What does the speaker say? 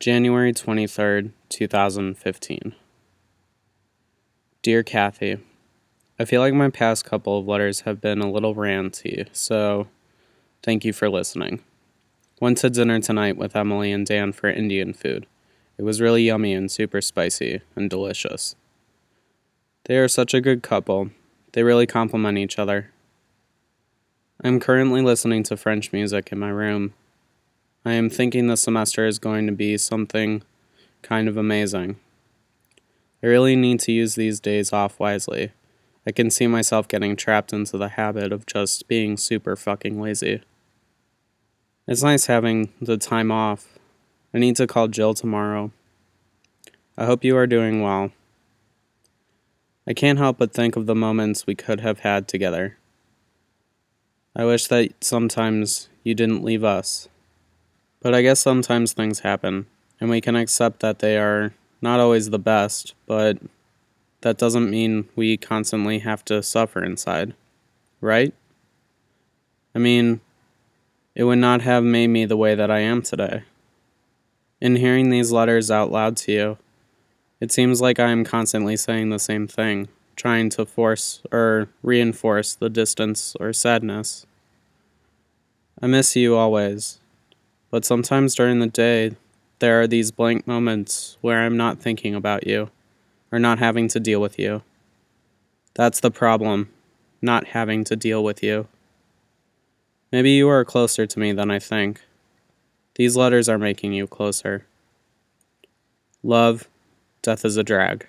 January 23rd, 2015. Dear Kathy, I feel like my past couple of letters have been a little ranty, so thank you for listening. Went to dinner tonight with Emily and Dan for Indian food. It was really yummy and super spicy and delicious. They are such a good couple. They really complement each other. I'm currently listening to French music in my room I am thinking the semester is going to be something kind of amazing. I really need to use these days off wisely. I can see myself getting trapped into the habit of just being super fucking lazy. It's nice having the time off. I need to call Jill tomorrow. I hope you are doing well. I can't help but think of the moments we could have had together. I wish that sometimes you didn't leave us. But I guess sometimes things happen, and we can accept that they are not always the best, but that doesn't mean we constantly have to suffer inside, right? I mean, it would not have made me the way that I am today. In hearing these letters out loud to you, it seems like I am constantly saying the same thing, trying to force or reinforce the distance or sadness. I miss you always, but sometimes during the day, there are these blank moments where I'm not thinking about you or not having to deal with you. That's the problem, not having to deal with you. Maybe you are closer to me than I think. These letters are making you closer. Love, death is a drag.